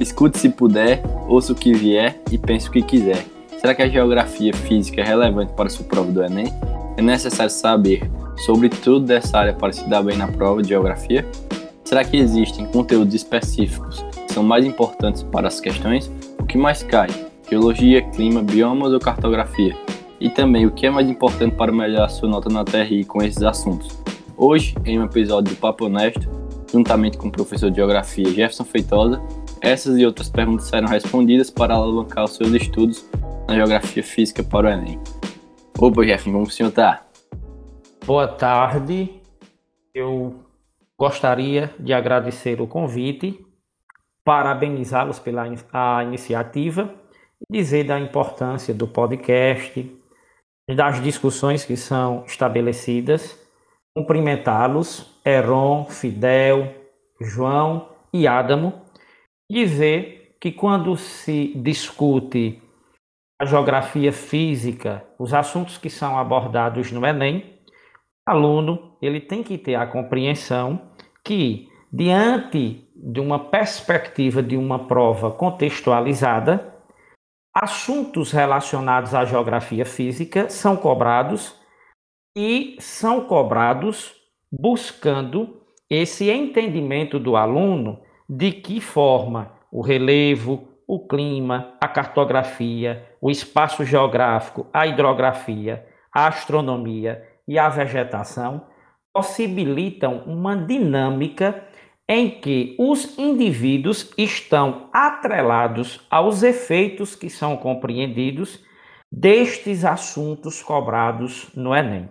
Escute se puder, ouça o que vier e pense o que quiser. Será que a geografia física é relevante para sua prova do Enem? É necessário saber sobre tudo dessa área para se dar bem na prova de geografia? Será que existem conteúdos específicos que são mais importantes para as questões? O que mais cai? Geologia, clima, biomas ou cartografia? E também o que é mais importante para melhorar sua nota na TRI com esses assuntos? Hoje, em um episódio do Papo Honesto, juntamente com o professor de Geografia Jefferson Feitosa, essas e outras perguntas serão respondidas para alavancar os seus estudos na Geografia Física para o Enem. Opa, Jeff, como o senhor tá? Boa tarde. Eu gostaria de agradecer o convite, parabenizá-los pela a iniciativa e dizer da importância do podcast, das discussões que são estabelecidas, cumprimentá-los, Heron, Fidel, João e Adamo, dizer que quando se discute a geografia física, os assuntos que são abordados no Enem, o aluno ele tem que ter a compreensão que, diante de uma perspectiva de uma prova contextualizada, assuntos relacionados à geografia física são cobrados e são cobrados buscando esse entendimento do aluno de que forma o relevo, o clima, a cartografia, o espaço geográfico, a hidrografia, a astronomia e a vegetação possibilitam uma dinâmica em que os indivíduos estão atrelados aos efeitos que são compreendidos destes assuntos cobrados no Enem.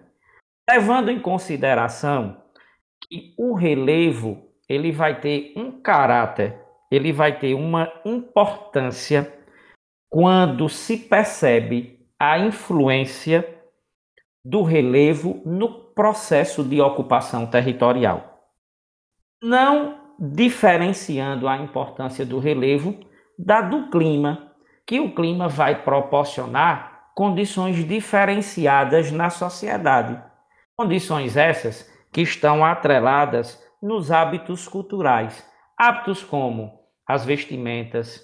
Levando em consideração que o relevo ele vai ter um caráter ele vai ter uma importância quando se percebe a influência do relevo no processo de ocupação territorial. Não diferenciando a importância do relevo da do clima, que o clima vai proporcionar condições diferenciadas na sociedade. Condições essas que estão atreladas nos hábitos culturais. Hábitos como as vestimentas,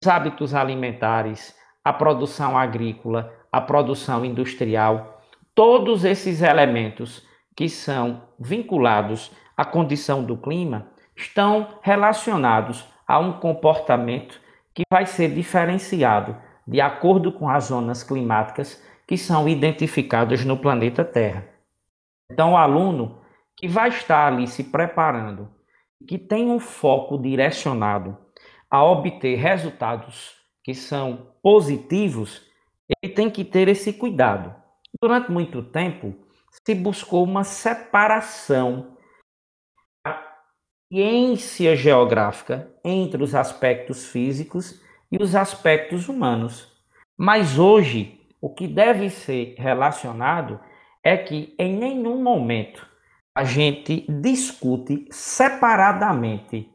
os hábitos alimentares, a produção agrícola, a produção industrial, todos esses elementos que são vinculados à condição do clima estão relacionados a um comportamento que vai ser diferenciado de acordo com as zonas climáticas que são identificadas no planeta Terra. Então, o aluno que vai estar ali se preparando que tem um foco direcionado a obter resultados que são positivos, ele tem que ter esse cuidado. Durante muito tempo, se buscou uma separação da ciência geográfica entre os aspectos físicos e os aspectos humanos. Mas hoje, o que deve ser relacionado é que em nenhum momento a gente discute separadamente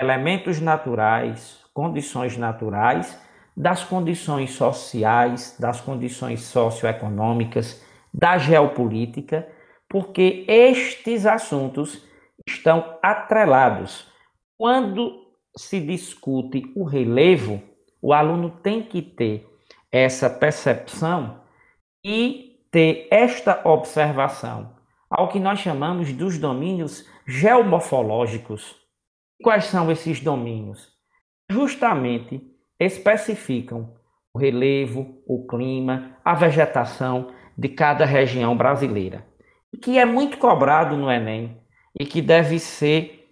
elementos naturais, condições naturais, das condições sociais, das condições socioeconômicas, da geopolítica, porque estes assuntos estão atrelados. Quando se discute o relevo, o aluno tem que ter essa percepção e ter esta observação ao que nós chamamos dos domínios geomorfológicos. Quais são esses domínios? Justamente especificam o relevo, o clima, a vegetação de cada região brasileira, que é muito cobrado no Enem e que deve ser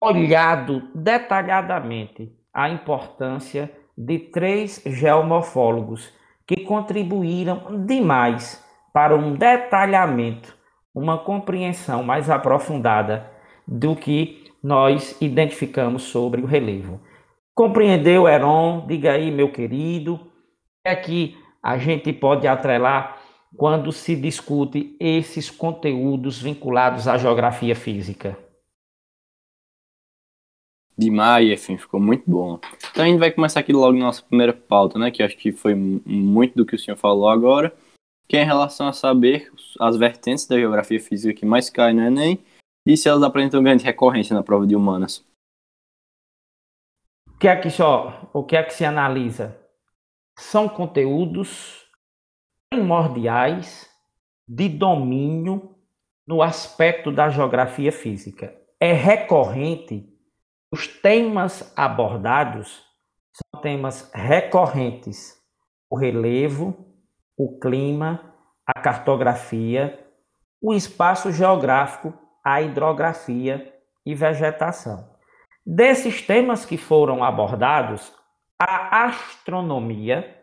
olhado detalhadamente a importância de três geomorfólogos que contribuíram demais para um detalhamento uma compreensão mais aprofundada do que nós identificamos sobre o relevo. Compreendeu, Heron? Diga aí, meu querido, é que a gente pode atrelar quando se discute esses conteúdos vinculados à geografia física. Demais, enfim, ficou muito bom. Então a gente vai começar aqui logo nossa primeira pauta, né? Que acho que foi muito do que o senhor falou agora que é em relação a saber as vertentes da geografia física que mais caem no Enem e se elas apresentam grande recorrência na prova de humanas. O que é que só, o que é que se analisa? São conteúdos primordiais de domínio no aspecto da geografia física. É recorrente os temas abordados são temas recorrentes: o relevo, o clima, a cartografia, o espaço geográfico, a hidrografia e vegetação. Desses temas que foram abordados, a astronomia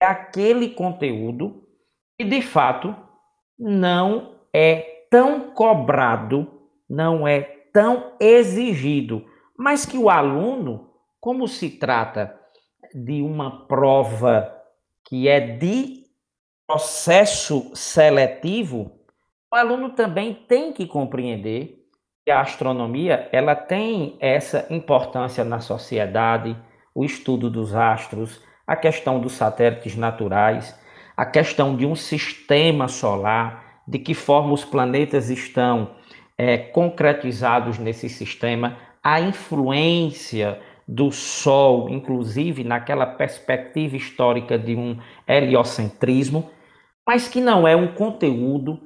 é aquele conteúdo que de fato não é tão cobrado, não é tão exigido, mas que o aluno, como se trata de uma prova que é de processo seletivo, o aluno também tem que compreender que a astronomia ela tem essa importância na sociedade, o estudo dos astros, a questão dos satélites naturais, a questão de um sistema solar, de que forma os planetas estão é, concretizados nesse sistema, a influência do Sol, inclusive naquela perspectiva histórica de um heliocentrismo, mas que não é um conteúdo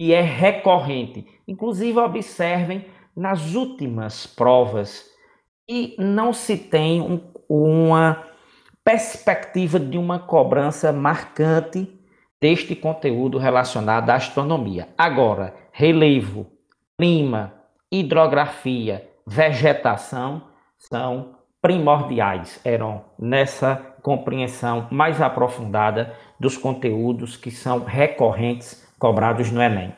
e é recorrente. Inclusive, observem nas últimas provas e não se tem um, uma perspectiva de uma cobrança marcante deste conteúdo relacionado à astronomia. Agora, relevo, clima, hidrografia, vegetação são primordiais, eram nessa compreensão mais aprofundada dos conteúdos que são recorrentes cobrados no Enem.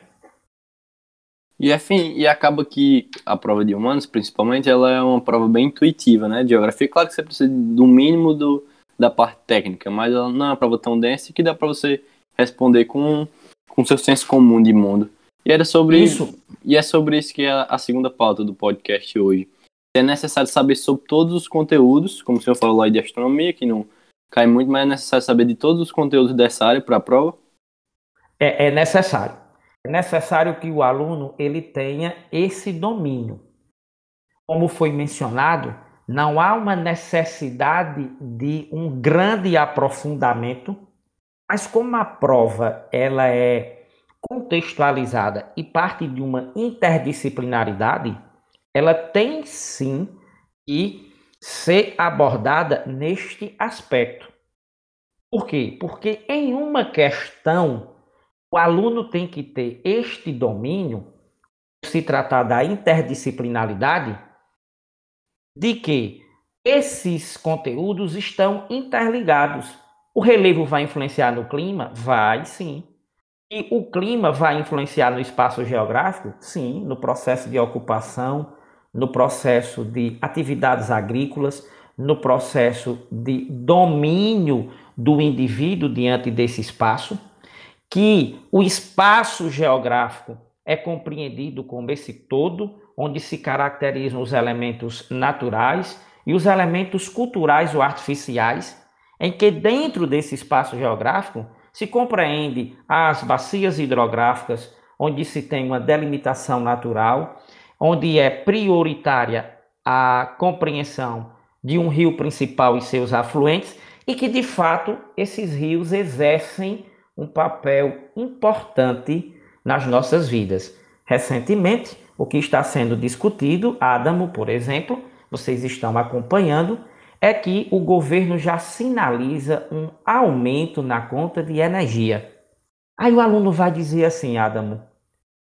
E, enfim, e acaba que a prova de humanos, principalmente, ela é uma prova bem intuitiva, né? De geografia, claro que você precisa do mínimo do, da parte técnica, mas ela não é uma prova tão densa que dá para você responder com com seu senso comum de mundo. E era sobre isso. E é sobre isso que é a segunda pauta do podcast hoje. É necessário saber sobre todos os conteúdos, como o senhor falou lá de astronomia, que não cai muito, mas é necessário saber de todos os conteúdos dessa área para a prova? É, é necessário. É necessário que o aluno ele tenha esse domínio. Como foi mencionado, não há uma necessidade de um grande aprofundamento, mas como a prova ela é contextualizada e parte de uma interdisciplinaridade, ela tem sim que ser abordada neste aspecto. Por quê? Porque em uma questão, o aluno tem que ter este domínio, se tratar da interdisciplinaridade, de que esses conteúdos estão interligados. O relevo vai influenciar no clima? Vai sim. E o clima vai influenciar no espaço geográfico? Sim, no processo de ocupação, no processo de atividades agrícolas, no processo de domínio do indivíduo diante desse espaço, que o espaço geográfico é compreendido como esse todo, onde se caracterizam os elementos naturais e os elementos culturais ou artificiais, em que dentro desse espaço geográfico se compreende as bacias hidrográficas, onde se tem uma delimitação natural, onde é prioritária a compreensão de um rio principal e seus afluentes, e que de fato esses rios exercem um papel importante nas nossas vidas. Recentemente, o que está sendo discutido, Adamo, por exemplo, vocês estão acompanhando, é que o governo já sinaliza um aumento na conta de energia. Aí o aluno vai dizer assim, Adamo,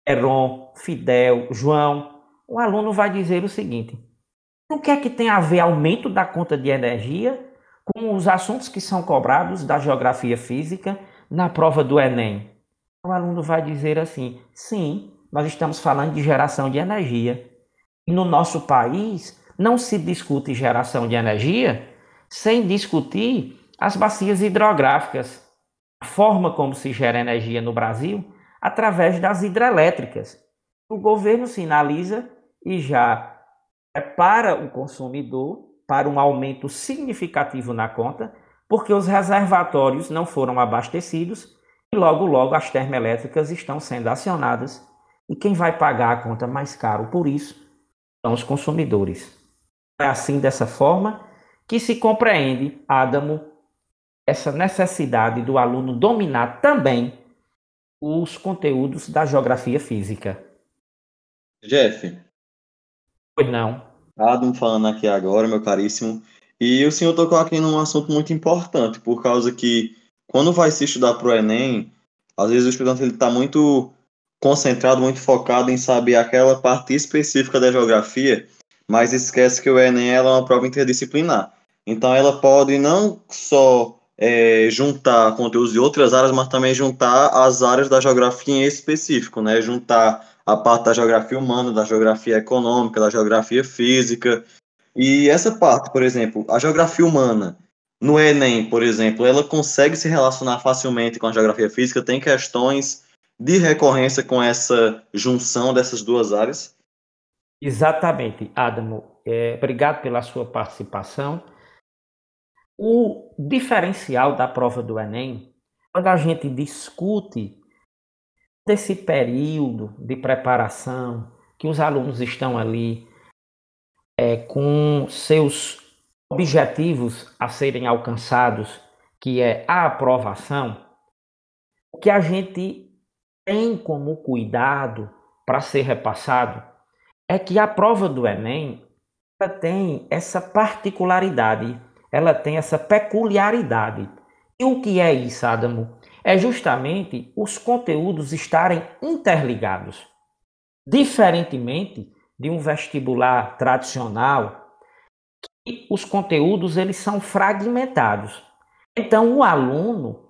Heron, Fidel, João, o aluno vai dizer o seguinte: o que é que tem a ver aumento da conta de energia com os assuntos que são cobrados da geografia física na prova do Enem? O aluno vai dizer assim: sim, nós estamos falando de geração de energia. E no nosso país não se discute geração de energia sem discutir as bacias hidrográficas, a forma como se gera energia no Brasil através das hidrelétricas. O governo sinaliza e já é para o consumidor, para um aumento significativo na conta, porque os reservatórios não foram abastecidos e logo logo as termoelétricas estão sendo acionadas e quem vai pagar a conta mais caro por isso são os consumidores. É assim dessa forma que se compreende, Adamo, essa necessidade do aluno dominar também os conteúdos da geografia física. Jeff. Pois não. Adam falando aqui agora, meu caríssimo. E o senhor tocou aqui num assunto muito importante, por causa que quando vai se estudar para o Enem, às vezes o estudante está muito concentrado, muito focado em saber aquela parte específica da geografia, mas esquece que o Enem é uma prova interdisciplinar. Então ela pode não só é, juntar conteúdos de outras áreas, mas também juntar as áreas da geografia em específico, né? Juntar a parte da geografia humana, da geografia econômica, da geografia física. E essa parte, por exemplo, a geografia humana, no Enem, por exemplo, ela consegue se relacionar facilmente com a geografia física, tem questões de recorrência com essa junção dessas duas áreas? Exatamente, Adamo. É, obrigado pela sua participação. O diferencial da prova do Enem, quando a gente discute desse período de preparação, que os alunos estão ali é, com seus objetivos a serem alcançados, que é a aprovação, o que a gente tem como cuidado para ser repassado é que a prova do Enem ela tem essa particularidade ela tem essa peculiaridade. E o que é isso, Adamo? É justamente os conteúdos estarem interligados. Diferentemente de um vestibular tradicional, que os conteúdos eles são fragmentados. Então, o aluno,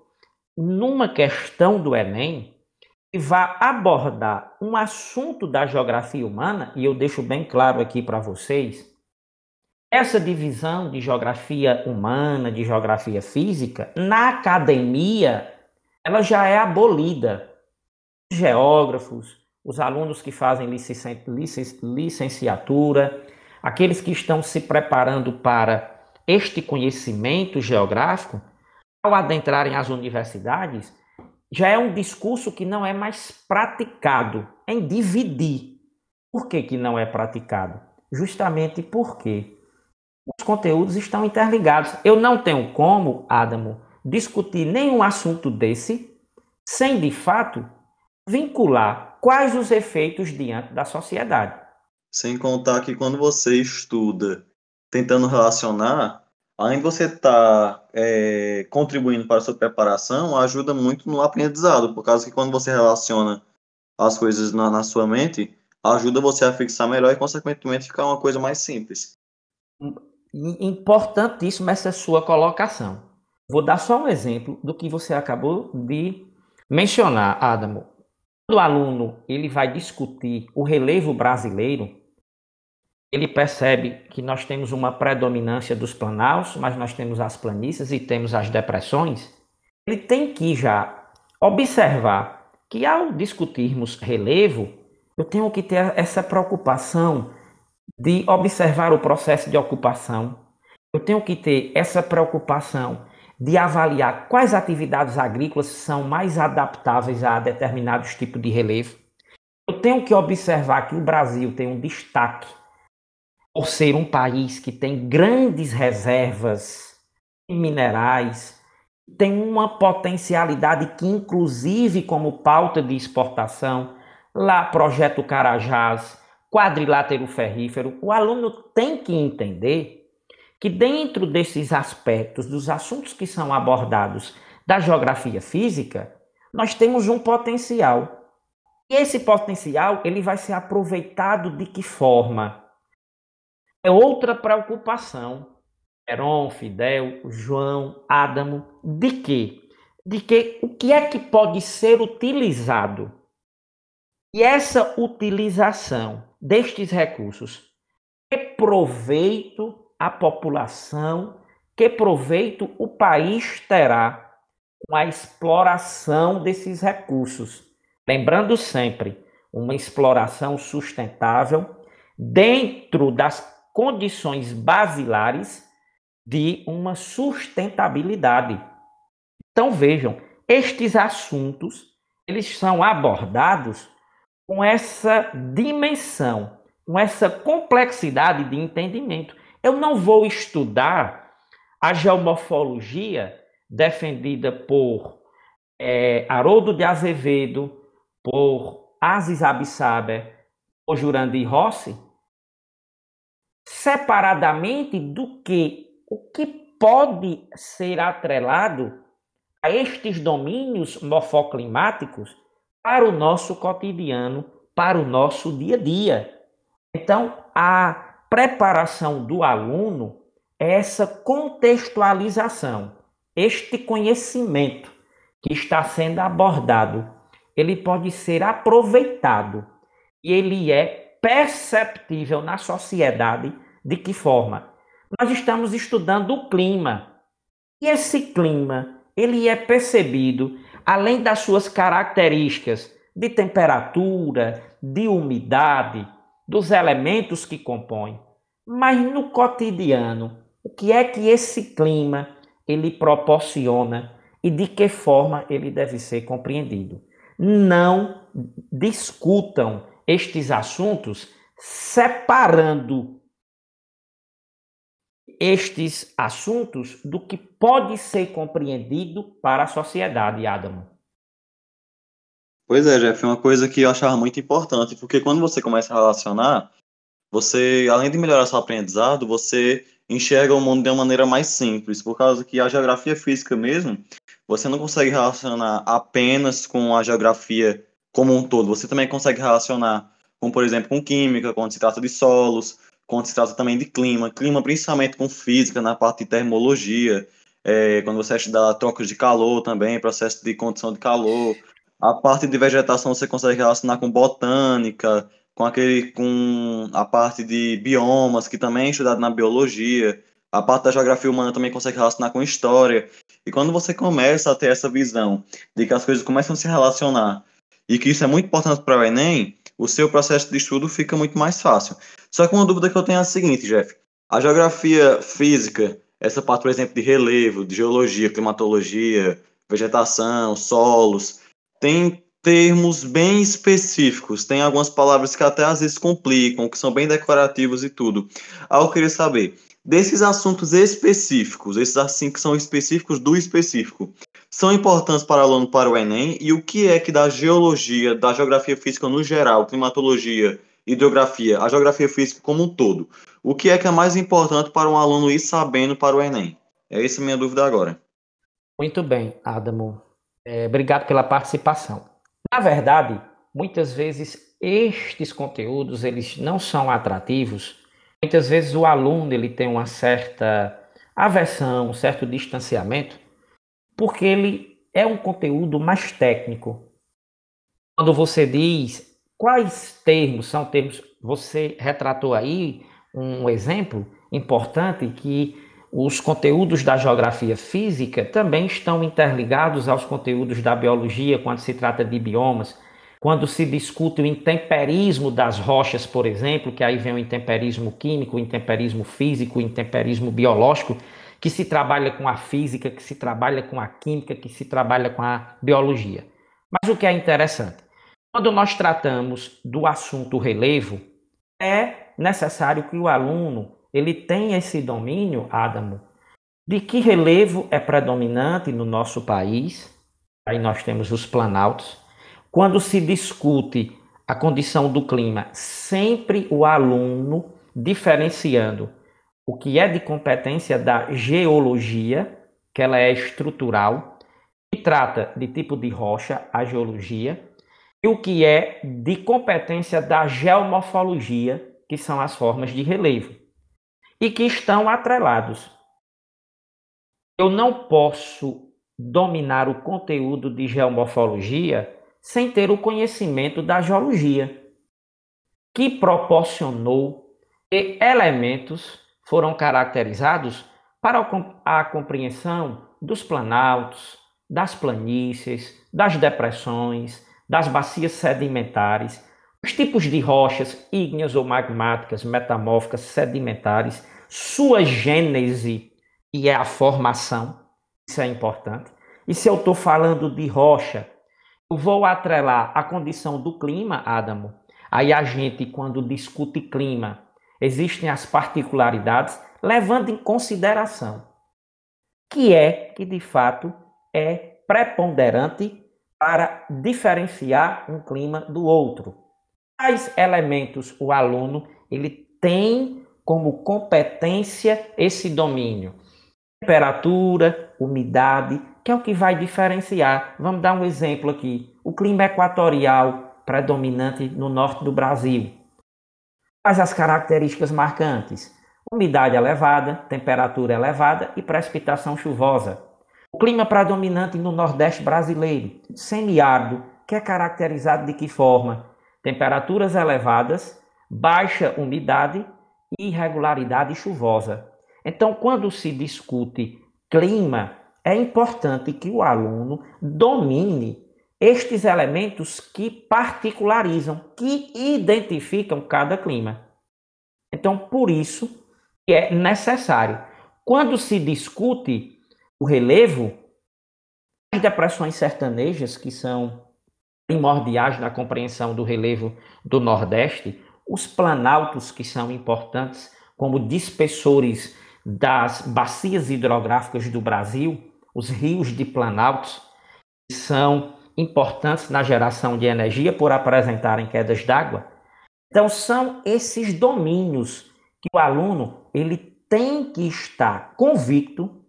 numa questão do Enem, que vai abordar um assunto da geografia humana, e eu deixo bem claro aqui para vocês, essa divisão de geografia humana, de geografia física, na academia, ela já é abolida. Os geógrafos, os alunos que fazem licenciatura, aqueles que estão se preparando para este conhecimento geográfico, ao adentrarem as universidades, já é um discurso que não é mais praticado em dividir. Por que, que não é praticado? Justamente porque os conteúdos estão interligados. Eu não tenho como, Adamo, discutir nenhum assunto desse sem, de fato, vincular quais os efeitos diante da sociedade. Sem contar que quando você estuda tentando relacionar, além de você estar tá, é, contribuindo para a sua preparação, ajuda muito no aprendizado, por causa que quando você relaciona as coisas na, na sua mente, ajuda você a fixar melhor e, consequentemente, ficar uma coisa mais simples importantíssima essa sua colocação. Vou dar só um exemplo do que você acabou de mencionar, Adamo. Quando o aluno ele vai discutir o relevo brasileiro, ele percebe que nós temos uma predominância dos planaus, mas nós temos as planícies e temos as depressões. Ele tem que já observar que ao discutirmos relevo, eu tenho que ter essa preocupação de observar o processo de ocupação. Eu tenho que ter essa preocupação de avaliar quais atividades agrícolas são mais adaptáveis a determinados tipos de relevo. Eu tenho que observar que o Brasil tem um destaque por ser um país que tem grandes reservas minerais, tem uma potencialidade que, inclusive, como pauta de exportação, lá Projeto Carajás, quadrilátero ferrífero, o aluno tem que entender que dentro desses aspectos, dos assuntos que são abordados da geografia física, nós temos um potencial. E esse potencial, ele vai ser aproveitado de que forma? É outra preocupação. Heron, Fidel, João, Adamo, de quê? De que o que é que pode ser utilizado? E essa utilização destes recursos? Que proveito a população, que proveito o país terá com a exploração desses recursos? Lembrando sempre, uma exploração sustentável dentro das condições basilares de uma sustentabilidade. Então vejam, estes assuntos eles são abordados com essa dimensão, com essa complexidade de entendimento. Eu não vou estudar A geomorfologia, defendida por é, Haroldo de Azevedo, por Aziz Abissaber, por Jurandir Rossi, separadamente do que o que pode ser atrelado a estes domínios morfoclimáticos para o nosso cotidiano, para o nosso dia a dia. Então, a preparação do aluno é essa contextualização, este conhecimento que está sendo abordado, ele pode ser aproveitado e ele é perceptível na sociedade de que forma? Nós estamos estudando o clima. E esse clima, ele é percebido além das suas características de temperatura, de umidade, dos elementos que compõem, mas no cotidiano, o que é que esse clima ele proporciona e de que forma ele deve ser compreendido. Não discutam estes assuntos separando estes assuntos do que pode ser compreendido para a sociedade, Adamo. Pois é, Jeff, uma coisa que eu achava muito importante, porque quando você começa a relacionar, você, além de melhorar seu aprendizado, você enxerga o mundo de uma maneira mais simples, por causa que a geografia física mesmo, você não consegue relacionar apenas com a geografia como um todo, você também consegue relacionar com, por exemplo, com química, quando se trata de solos, quando se trata também de clima, clima principalmente com física, na parte de termologia, é, quando você estuda trocas de calor também, processo de condição de calor, a parte de vegetação você consegue relacionar com botânica, com aquele com a parte de biomas, que também é estudado na biologia, a parte da geografia humana também consegue relacionar com história. E quando você começa a ter essa visão de que as coisas começam a se relacionar e que isso é muito importante para o Enem, o seu processo de estudo fica muito mais fácil. Só que uma dúvida que eu tenho é a seguinte, Jeff. A geografia física, essa parte, por exemplo, de relevo, de geologia, climatologia, vegetação, solos, tem termos bem específicos, tem algumas palavras que até às vezes complicam, que são bem decorativos e tudo. Aí eu queria saber, desses assuntos específicos, esses assim que são específicos do específico, são importantes para o aluno para o Enem e o que é que da geologia, da geografia física no geral, climatologia, hidrografia, a geografia física como um todo, o que é que é mais importante para um aluno ir sabendo para o Enem? É essa a minha dúvida agora. Muito bem, Adamo. É, obrigado pela participação. Na verdade, muitas vezes estes conteúdos eles não são atrativos. Muitas vezes o aluno ele tem uma certa aversão, um certo distanciamento porque ele é um conteúdo mais técnico. Quando você diz quais termos são termos, você retratou aí um exemplo importante que os conteúdos da geografia física também estão interligados aos conteúdos da biologia quando se trata de biomas. Quando se discute o intemperismo das rochas, por exemplo, que aí vem o intemperismo químico, o intemperismo físico, o intemperismo biológico, que se trabalha com a física, que se trabalha com a química, que se trabalha com a biologia. Mas o que é interessante? Quando nós tratamos do assunto relevo, é necessário que o aluno ele tenha esse domínio, Adamo, de que relevo é predominante no nosso país. Aí nós temos os planaltos. Quando se discute a condição do clima, sempre o aluno diferenciando o que é de competência da geologia, que ela é estrutural, e trata de tipo de rocha, a geologia, e o que é de competência da geomorfologia, que são as formas de relevo, e que estão atrelados. Eu não posso dominar o conteúdo de geomorfologia sem ter o conhecimento da geologia, que proporcionou elementos foram caracterizados para a compreensão dos planaltos, das planícies, das depressões, das bacias sedimentares, os tipos de rochas ígneas ou magmáticas, metamórficas, sedimentares, sua gênese e a formação, isso é importante. E se eu estou falando de rocha, eu vou atrelar a condição do clima, Adamo. Aí a gente, quando discute clima, Existem as particularidades, levando em consideração que é que de fato é preponderante para diferenciar um clima do outro. Quais elementos o aluno ele tem como competência esse domínio? Temperatura, umidade, que é o que vai diferenciar. Vamos dar um exemplo aqui. O clima equatorial predominante no norte do Brasil. Quais as características marcantes? Umidade elevada, temperatura elevada e precipitação chuvosa. O clima predominante no Nordeste brasileiro, semiárido, que é caracterizado de que forma? Temperaturas elevadas, baixa umidade e irregularidade chuvosa. Então, quando se discute clima, é importante que o aluno domine estes elementos que particularizam, que identificam cada clima. Então, por isso que é necessário. Quando se discute o relevo, as depressões sertanejas, que são primordiais na compreensão do relevo do Nordeste, os planaltos, que são importantes como dispensores das bacias hidrográficas do Brasil, os rios de planaltos, são importantes na geração de energia por apresentarem quedas d'água. Então são esses domínios que o aluno ele tem que estar convicto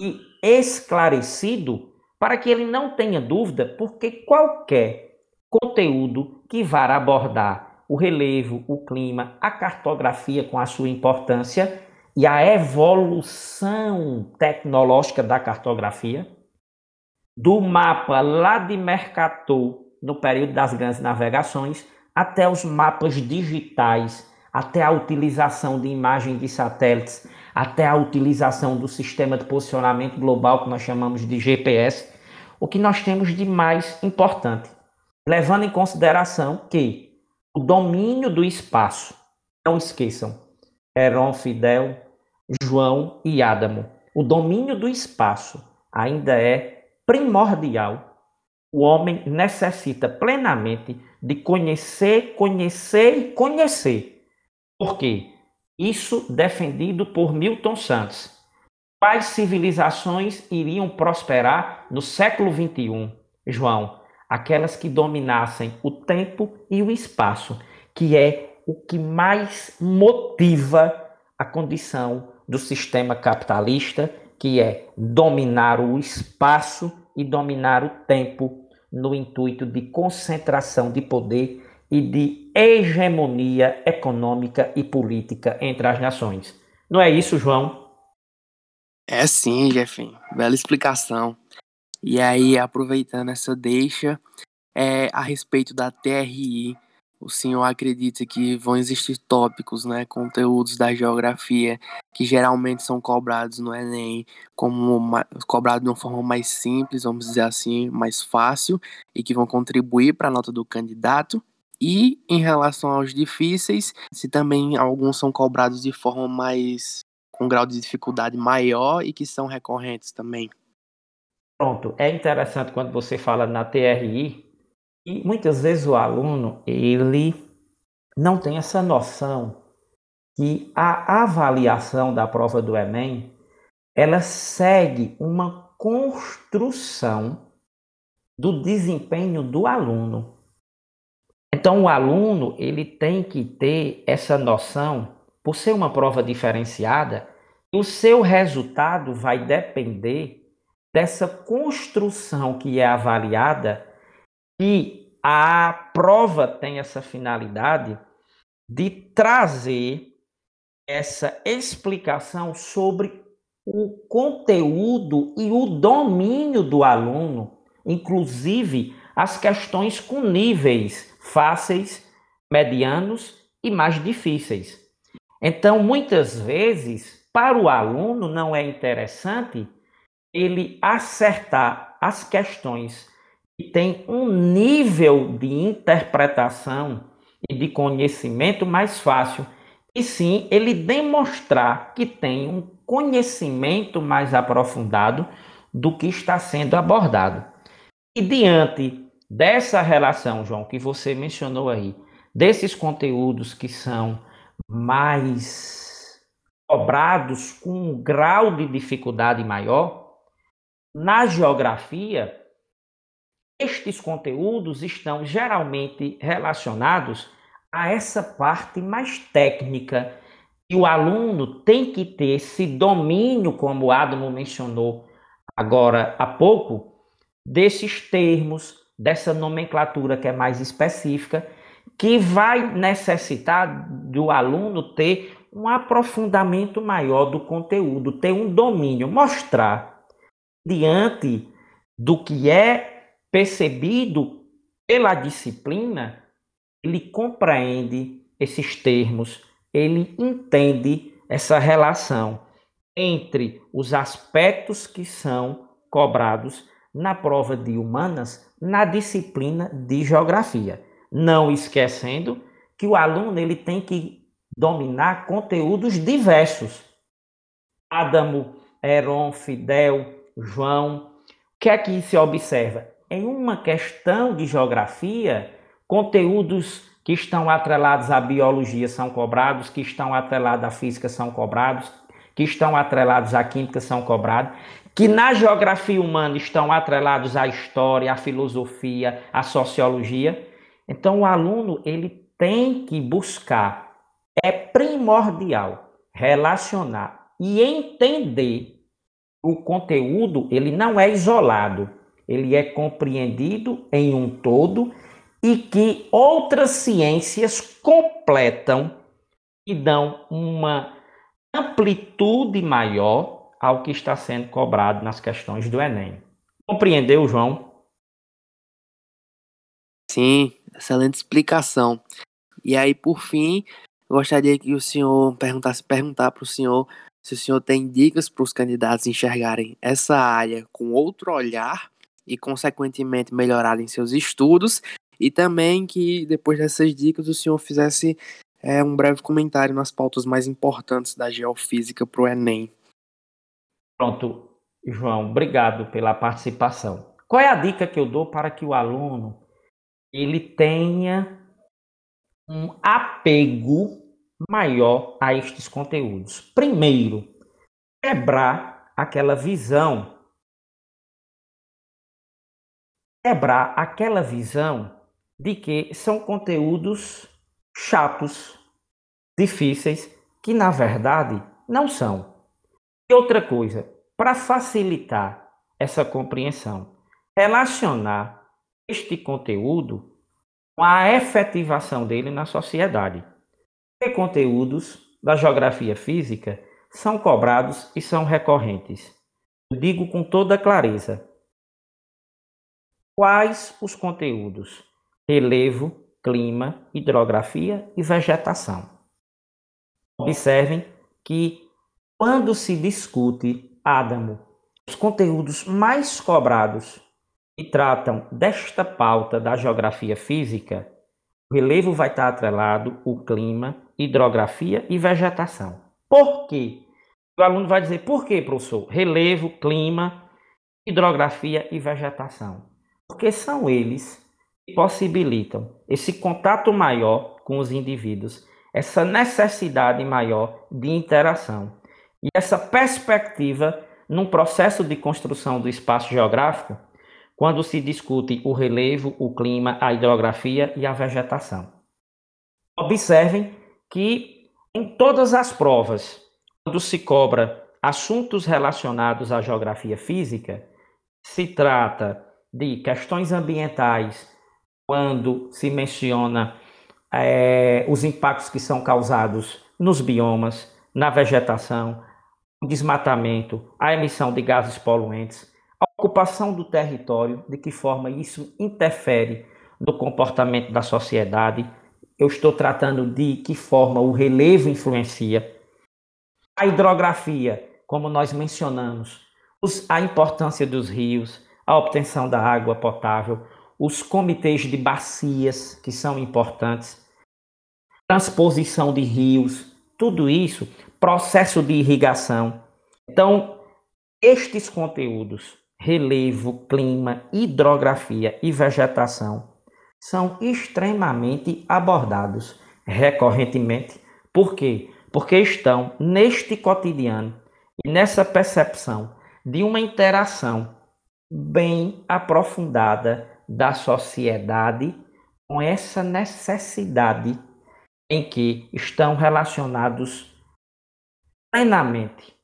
e esclarecido para que ele não tenha dúvida, porque qualquer conteúdo que vá abordar o relevo, o clima, a cartografia com a sua importância e a evolução tecnológica da cartografia, do mapa lá de Mercator, no período das grandes navegações, até os mapas digitais, até a utilização de imagem de satélites, até a utilização do sistema de posicionamento global que nós chamamos de GPS, o que nós temos de mais importante, levando em consideração que o domínio do espaço, não esqueçam, Heron, Fidel, João e Adamo, o domínio do espaço ainda é primordial. O homem necessita plenamente de conhecer, conhecer e conhecer. Por quê? Isso defendido por Milton Santos. Quais civilizações iriam prosperar no século XXI? João, aquelas que dominassem o tempo e o espaço, que é o que mais motiva a condição do sistema capitalista, que é dominar o espaço e dominar o tempo no intuito de concentração de poder e de hegemonia econômica e política entre as nações. Não é isso, João? É sim, Jeff. Bela explicação. E aí, aproveitando essa deixa, é, a respeito da TRI, o senhor acredita que vão existir tópicos, né, conteúdos da geografia que geralmente são cobrados no Enem, como cobrados de uma forma mais simples, vamos dizer assim, mais fácil, e que vão contribuir para a nota do candidato? E em relação aos difíceis, se também alguns são cobrados de forma mais com grau de dificuldade maior e que são recorrentes também. Pronto, é interessante quando você fala na TRI e muitas vezes o aluno ele não tem essa noção que a avaliação da prova do Enem ela segue uma construção do desempenho do aluno. Então o aluno ele tem que ter essa noção, por ser uma prova diferenciada, o seu resultado vai depender dessa construção que é avaliada e a prova tem essa finalidade de trazer essa explicação sobre o conteúdo e o domínio do aluno, inclusive as questões com níveis fáceis, medianos e mais difíceis. Então, muitas vezes, para o aluno não é interessante ele acertar as questões que têm um nível de interpretação e de conhecimento mais fácil, e sim ele demonstrar que tem um conhecimento mais aprofundado do que está sendo abordado. E diante dessa relação, João, que você mencionou aí, desses conteúdos que são mais cobrados com um grau de dificuldade maior, na geografia, estes conteúdos estão geralmente relacionados a essa parte mais técnica e o aluno tem que ter esse domínio, como o Adamo mencionou agora há pouco, desses termos, dessa nomenclatura que é mais específica, que vai necessitar do aluno ter um aprofundamento maior do conteúdo, ter um domínio, mostrar diante do que é percebido pela disciplina, ele compreende esses termos, ele entende essa relação entre os aspectos que são cobrados na prova de humanas na disciplina de geografia, não esquecendo que o aluno ele tem que dominar conteúdos diversos. Adamo, Heron, Fidel, João, o que é que se observa? em uma questão de geografia, conteúdos que estão atrelados à biologia são cobrados, que estão atrelados à física são cobrados, que estão atrelados à química são cobrados, que na geografia humana estão atrelados à história, à filosofia, à sociologia. Então o aluno ele tem que buscar, é primordial relacionar e entender o conteúdo, ele não é isolado ele é compreendido em um todo e que outras ciências completam e dão uma amplitude maior ao que está sendo cobrado nas questões do Enem. Compreendeu, João? Sim, excelente explicação. E aí, por fim, gostaria que o senhor perguntasse perguntar para o senhor se o senhor tem dicas para os candidatos enxergarem essa área com outro olhar e, consequentemente, melhorar em seus estudos. E também que, depois dessas dicas, o senhor fizesse é, um breve comentário nas pautas mais importantes da geofísica para o Enem. Pronto, João, obrigado pela participação. Qual é a dica que eu dou para que o aluno ele tenha um apego maior a estes conteúdos? Primeiro, quebrar aquela visão quebrar aquela visão de que são conteúdos chatos, difíceis, que na verdade não são. E outra coisa, para facilitar essa compreensão, relacionar este conteúdo com a efetivação dele na sociedade. Que conteúdos da geografia física são cobrados e são recorrentes. Eu digo com toda clareza, Quais os conteúdos? Relevo, clima, hidrografia e vegetação. Observem que quando se discute Adamo, os conteúdos mais cobrados que tratam desta pauta da geografia física, o relevo vai estar atrelado o clima, hidrografia e vegetação. Por quê? O aluno vai dizer, por quê, professor? Relevo, clima, hidrografia e vegetação porque são eles possibilitam esse contato maior com os indivíduos, essa necessidade maior de interação e essa perspectiva num processo de construção do espaço geográfico, quando se discute o relevo, o clima, a hidrografia e a vegetação. Observem que em todas as provas, quando se cobra assuntos relacionados à geografia física, se trata de questões ambientais, quando se menciona é, os impactos que são causados nos biomas, na vegetação, o desmatamento, a emissão de gases poluentes, a ocupação do território, de que forma isso interfere no comportamento da sociedade. Eu estou tratando de que forma o relevo influencia. A hidrografia, como nós mencionamos, a importância dos rios, a obtenção da água potável, os comitês de bacias, que são importantes, transposição de rios, tudo isso, processo de irrigação. Então, estes conteúdos, relevo, clima, hidrografia e vegetação, são extremamente abordados recorrentemente. Por quê? porque estão neste cotidiano e nessa percepção de uma interação bem aprofundada da sociedade com essa necessidade em que estão relacionados plenamente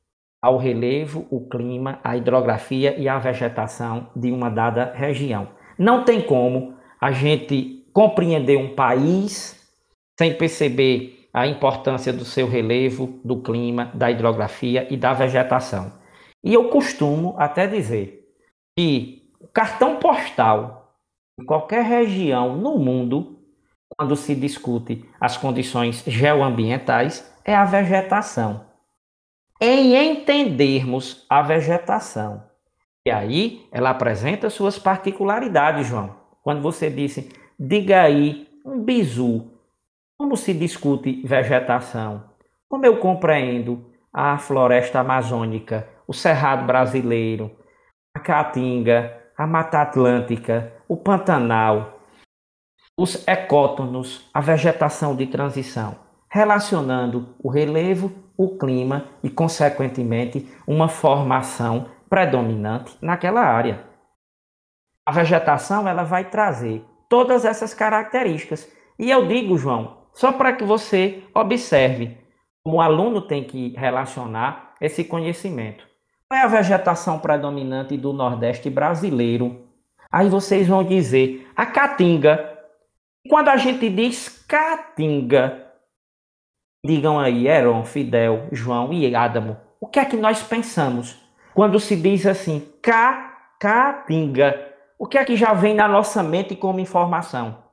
ao relevo, o clima, a hidrografia e a vegetação de uma dada região. Não tem como a gente compreender um país sem perceber a importância do seu relevo, do clima, da hidrografia e da vegetação. E eu costumo até dizer que o cartão postal de qualquer região no mundo, quando se discute as condições geoambientais, é a vegetação. Em entendermos a vegetação. E aí ela apresenta suas particularidades, João. Quando você disse, diga aí um bizu, como se discute vegetação? Como eu compreendo a floresta amazônica, o cerrado brasileiro, a caatinga, a mata atlântica, o pantanal, os ecótonos, a vegetação de transição, relacionando o relevo, o clima e, consequentemente, uma formação predominante naquela área. A vegetação ela vai trazer todas essas características. E eu digo, João, só para que você observe como o aluno tem que relacionar esse conhecimento. Qual é a vegetação predominante do Nordeste brasileiro? Aí vocês vão dizer a caatinga. Quando a gente diz caatinga, digam aí, Heron, Fidel, João e Adamo, o que é que nós pensamos quando se diz assim, caatinga? O que é que já vem na nossa mente como informação?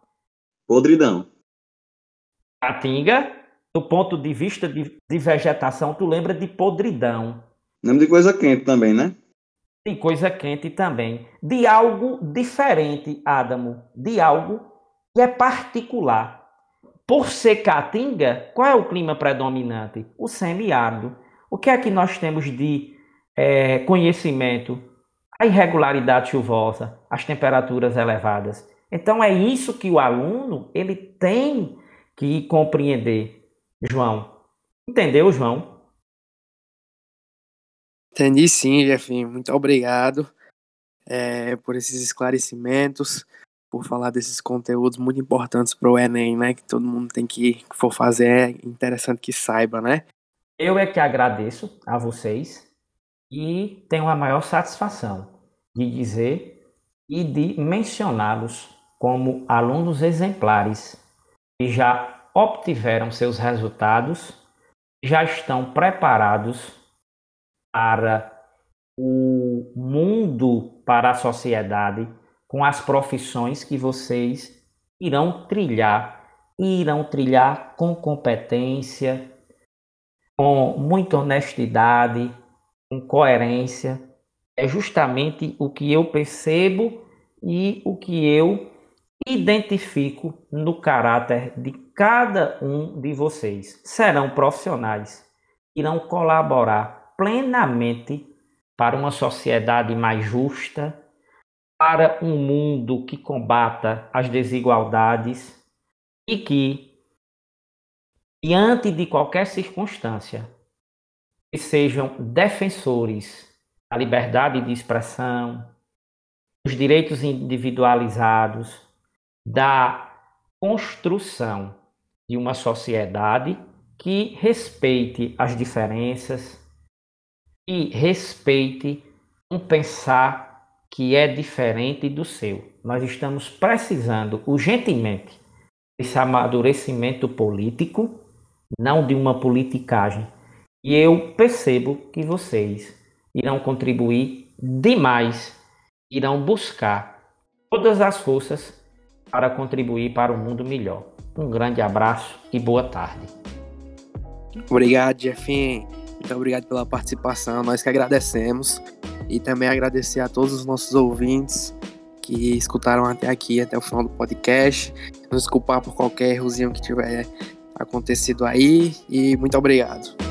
Podridão. Caatinga, do ponto de vista de, de vegetação, tu lembra de podridão. Lembra de coisa quente também, né? De coisa quente também. De algo diferente, Adamo. De algo que é particular. Por ser caatinga, qual é o clima predominante? O semiárido. O que é que nós temos de é, conhecimento? A irregularidade chuvosa, as temperaturas elevadas. Então é isso que o aluno ele tem que compreender, João. Entendeu, João? Entendi sim, Jefinho. Muito obrigado é, por esses esclarecimentos, por falar desses conteúdos muito importantes para o Enem, né? Que todo mundo tem que, que for fazer, é interessante que saiba, né? Eu é que agradeço a vocês e tenho a maior satisfação de dizer e de mencioná-los como alunos exemplares que já obtiveram seus resultados, já estão preparados para o mundo, para a sociedade, com as profissões que vocês irão trilhar, irão trilhar com competência, com muita honestidade, com coerência. É justamente o que eu percebo e o que eu identifico no caráter de cada um de vocês. Serão profissionais, irão colaborar plenamente para uma sociedade mais justa, para um mundo que combata as desigualdades e que, diante de qualquer circunstância, sejam defensores da liberdade de expressão, dos direitos individualizados, da construção de uma sociedade que respeite as diferenças e respeite um pensar que é diferente do seu. Nós estamos precisando urgentemente desse amadurecimento político, não de uma politicagem. E eu percebo que vocês irão contribuir demais, irão buscar todas as forças para contribuir para um mundo melhor. Um grande abraço e boa tarde. Obrigado, Jefinho. Muito obrigado pela participação. Nós que agradecemos. E também agradecer a todos os nossos ouvintes que escutaram até aqui, até o final do podcast. Nos desculpar por qualquer errozinho que tiver acontecido aí. E muito obrigado.